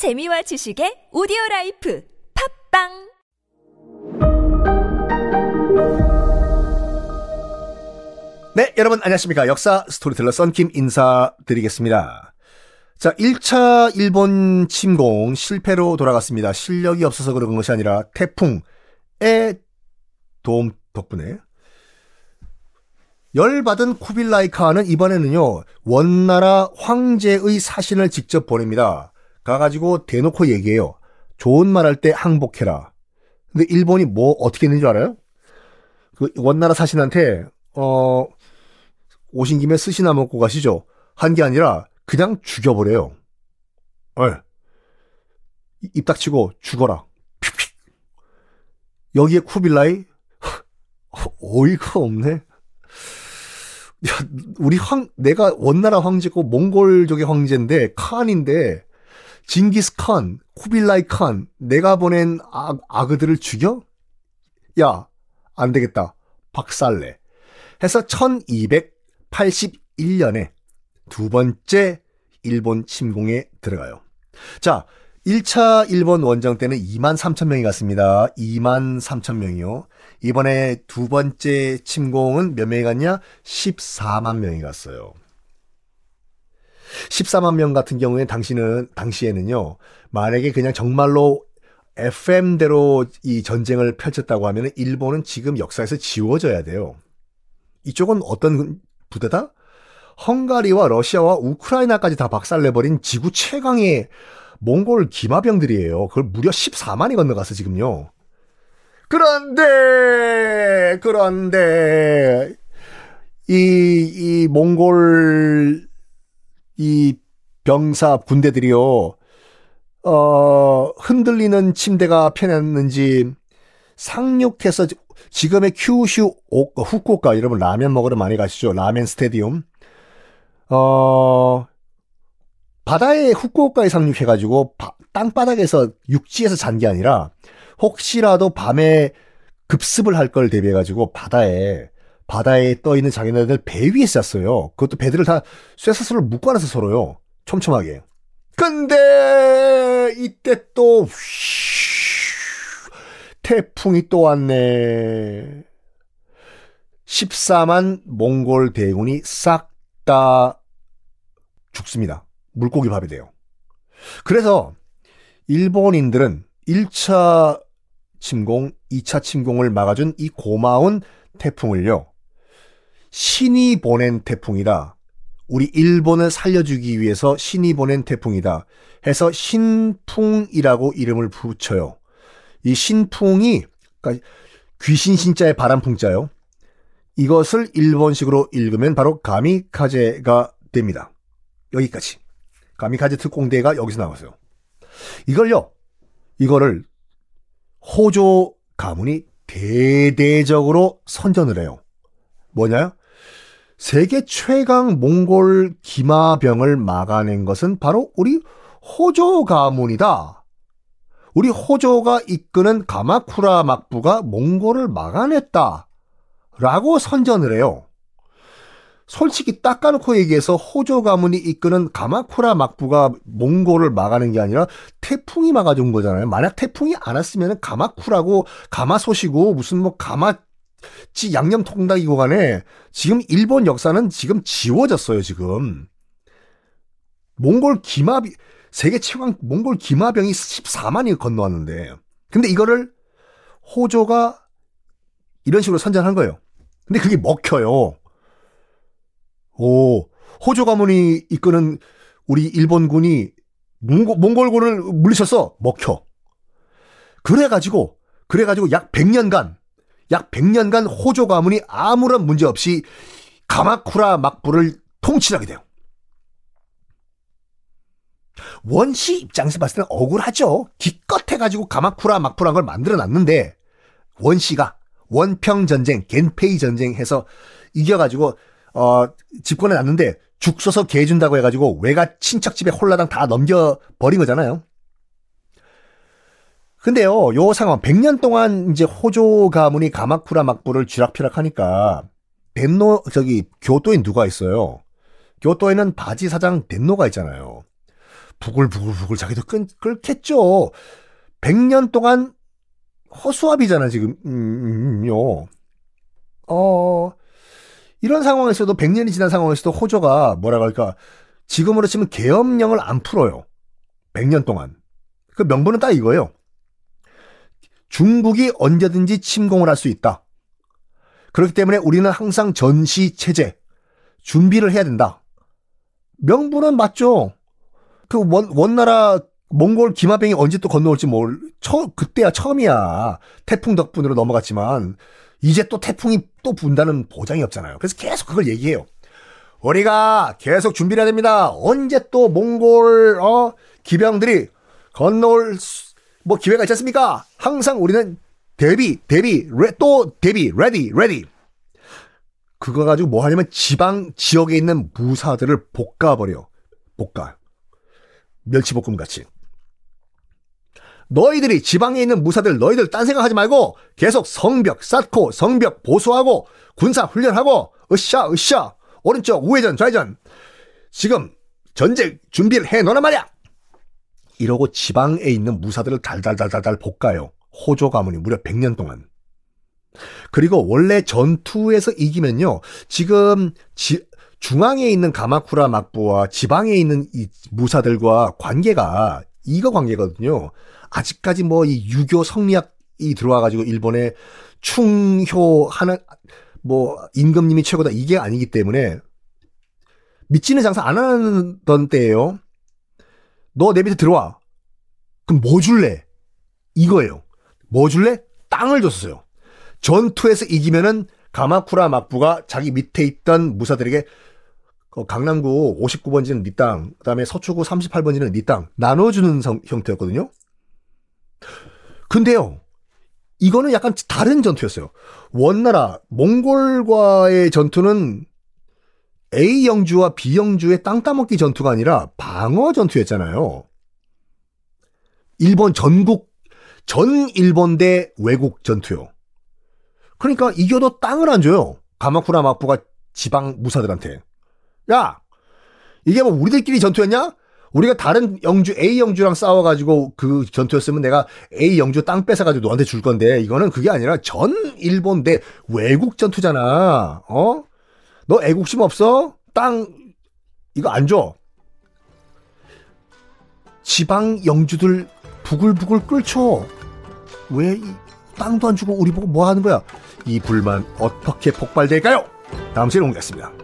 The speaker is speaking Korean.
재미와 지식의 오디오 life 팟빵 네, 여러분 안녕하십니까. 역사 스토리텔러 썬킴 인사드리겠습니다. 자, 1차 일본 침공 실패로 돌아갔습니다. 실력이 없어서 그런 것이 아니라 태풍의 도움 덕분에 열받은 쿠빌라이 칸은 이번에는요, 원나라 황제의 사신을 직접 보냅니다. 가가지고 대놓고 얘기해요. 좋은 말 할 때 항복해라. 근데 일본이 뭐 어떻게 했는지 알아요? 그 원나라 사신한테, 어, 오신 김에 스시나 먹고 가시죠. 한 게 아니라 그냥 죽여버려요. 어. 입 닥치고 죽어라. 여기에 쿠빌라이 어이가 없네. 야, 우리 황 내가 원나라 황제고 몽골족의 황제인데 칸인데 징기스 칸, 쿠빌라이 칸 내가 보낸 아, 아그들을 죽여? 야, 안 되겠다. 박살내. 해서 1281년에 두 번째 일본 침공에 들어가요. 자, 1차 일본 원정 때는 2만 3천 명이 갔습니다. 2만 3천 명이요. 이번에 두 번째 침공은 몇 명이 갔냐? 14만 명이 갔어요. 14만 명 같은 경우에 당시는, 당시에는요, 만약에 그냥 정말로 FM대로 이 전쟁을 펼쳤다고 하면 일본은 지금 역사에서 지워져야 돼요. 이쪽은 어떤 부대다? 헝가리와 러시아와 우크라이나까지 다 박살내버린 지구 최강의 몽골 기마병들이에요. 그걸 무려 14만이 건너가서 지금요. 그런데, 그런데, 이, 이 몽골, 이 병사 군대들이요, 어, 흔들리는 침대가 편했는지 상륙해서 지금의 큐슈 오, 후쿠오카 여러분 라면 먹으러 많이 가시죠. 라멘 스테디움. 어, 바다에 후쿠오카에 상륙해가지고 바, 땅바닥에서 육지에서 잔 게 아니라 혹시라도 밤에 급습을 할 걸 대비해가지고 바다에 바다에 떠 있는 자기네들 배 위에 쌌어요. 그것도 배들을 다 쇠사슬로 묶어놔서 서로요. 촘촘하게. 근데 이때 또 태풍이 또 왔네. 14만 몽골 대군이 싹 다 죽습니다. 물고기 밥이 돼요. 그래서 일본인들은 1차 침공, 2차 침공을 막아준 이 고마운 태풍을요. 신이 보낸 태풍이다. 우리 일본을 살려주기 위해서 신이 보낸 태풍이다. 해서 신풍이라고 이름을 붙여요. 이 신풍이 그러니까 귀신 신자의 바람풍자요. 이것을 일본식으로 읽으면 바로 가미카제가 됩니다. 여기까지. 가미카제 특공대가 여기서 나왔어요. 이걸요. 이거를 호조 가문이 대대적으로 선전을 해요. 뭐냐요? 세계 최강 몽골 기마병을 막아낸 것은 바로 우리 호조 가문이다. 우리 호조가 이끄는 가마쿠라 막부가 몽골을 막아냈다. 라고 선전을 해요. 솔직히 닦아놓고 얘기해서 호조 가문이 이끄는 가마쿠라 막부가 몽골을 막아낸 게 아니라 태풍이 막아준 거잖아요. 만약 태풍이 안 왔으면 가마쿠라고 가마솥이고 무슨 뭐 가마 찌 양념 통닭이고 간에 지금 일본 역사는 지금 지워졌어요, 지금. 몽골 기마비, 세계 최강 몽골 기마병이 14만이 건너왔는데. 근데 이거를 호조가 이런 식으로 선전한 거예요. 근데 그게 먹혀요. 오, 호조 가문이 이끄는 우리 일본군이 몽골, 몽골군을 물리쳤어. 먹혀. 그래가지고, 그래가지고 약 100년간, 약 100년간 호조 가문이 아무런 문제 없이 가마쿠라 막부를 통치하게 돼요. 원시 입장에서 봤을 때는 억울하죠. 기껏 해가지고 가마쿠라 막부란 걸 만들어 놨는데, 원시가 원평 전쟁, 겐페이 전쟁 해서 이겨가지고 어 집권해 놨는데 죽 써서 개 준다고 해가지고 외가 친척 집에 홀라당 다 넘겨 버린 거잖아요. 근데요, 요 상황 100년 동안 이제 호조 가문이 가마쿠라 막부를 쥐락펴락하니까 덴노 저기 교토에 누가 있어요? 교토에는 바지 사장 덴노가 있잖아요. 부글부글부글 자기도 끈, 끓겠죠. 100년 동안 허수아비잖아, 지금, 음, 요. 어, 이런 상황에서도 100년이 지난 상황에서도 호조가 뭐라고 할까, 지금으로 치면 계엄령을 안 풀어요. 100년 동안. 그 명분은 딱 이거예요. 중국이 언제든지 침공을 할 수 있다. 그렇기 때문에 우리는 항상 전시 체제, 준비를 해야 된다. 명분은 맞죠. 그 원, 원나라 몽골 기마병이 언제 또 건너올지 뭘, 처, 그때야 처음이야. 태풍 덕분으로 넘어갔지만, 이제 또 태풍이 또 분다는 보장이 없잖아요. 그래서 계속 그걸 얘기해요. 우리가 계속 준비를 해야 됩니다. 언제 또 몽골, 어, 기병들이 건너올, 수- 뭐 기회가 있지 않습니까? 항상 우리는 대비, 대비, 레, 또 대비, ready, ready. 그거 가지고 뭐 하냐면 지방 지역에 있는 무사들을 볶아버려. 볶아. 멸치볶음 같이. 너희들이 지방에 있는 무사들 너희들 딴 생각하지 말고 계속 성벽 쌓고 성벽 보수하고 군사 훈련하고 으쌰 으쌰 오른쪽 우회전 좌회전 지금 전쟁 준비를 해 놓란 말이야. 이러고 지방에 있는 무사들을 달달달달달 볶아요. 호조 가문이 무려 100년 동안. 그리고 원래 전투에서 이기면요. 지금 지- 중앙에 있는 가마쿠라 막부와 지방에 있는 이 무사들과 관계가 이거 관계거든요. 아직까지 뭐 이 유교 성리학이 들어와가지고 일본에 충효 하는 뭐 임금님이 최고다 이게 아니기 때문에 믿지는 장사 안 하던 때예요. 너 내 밑에 들어와. 그럼 뭐 줄래? 이거예요. 뭐 줄래? 땅을 줬어요. 전투에서 이기면은 가마쿠라 막부가 자기 밑에 있던 무사들에게 그 강남구 59번지는 네 땅, 그다음에 서초구 38번지는 네 땅 나눠주는 성- 형태였거든요. 근데요, 이거는 약간 다른 전투였어요. 원나라 몽골과의 전투는 A 영주와 B 영주의 땅 따먹기 전투가 아니라 방어 전투였잖아요. 일본 전국 전 일본 대 외국 전투요. 그러니까 이겨도 땅을 안 줘요. 가마쿠라 막부가 지방 무사들한테. 야, 이게 뭐 우리들끼리 전투였냐? 우리가 다른 영주 A 영주랑 싸워가지고 그 전투였으면 내가 A 영주 땅 뺏어가지고 너한테 줄 건데 이거는 그게 아니라 전 일본 대 외국 전투잖아. 어? 너 애국심 없어? 땅 이거 안 줘. 지방 영주들 부글부글 끓죠. 왜 이 땅도 안 주고 우리 보고 뭐 하는 거야? 이 불만 어떻게 폭발될까요? 다음 시간에 공개하겠습니다.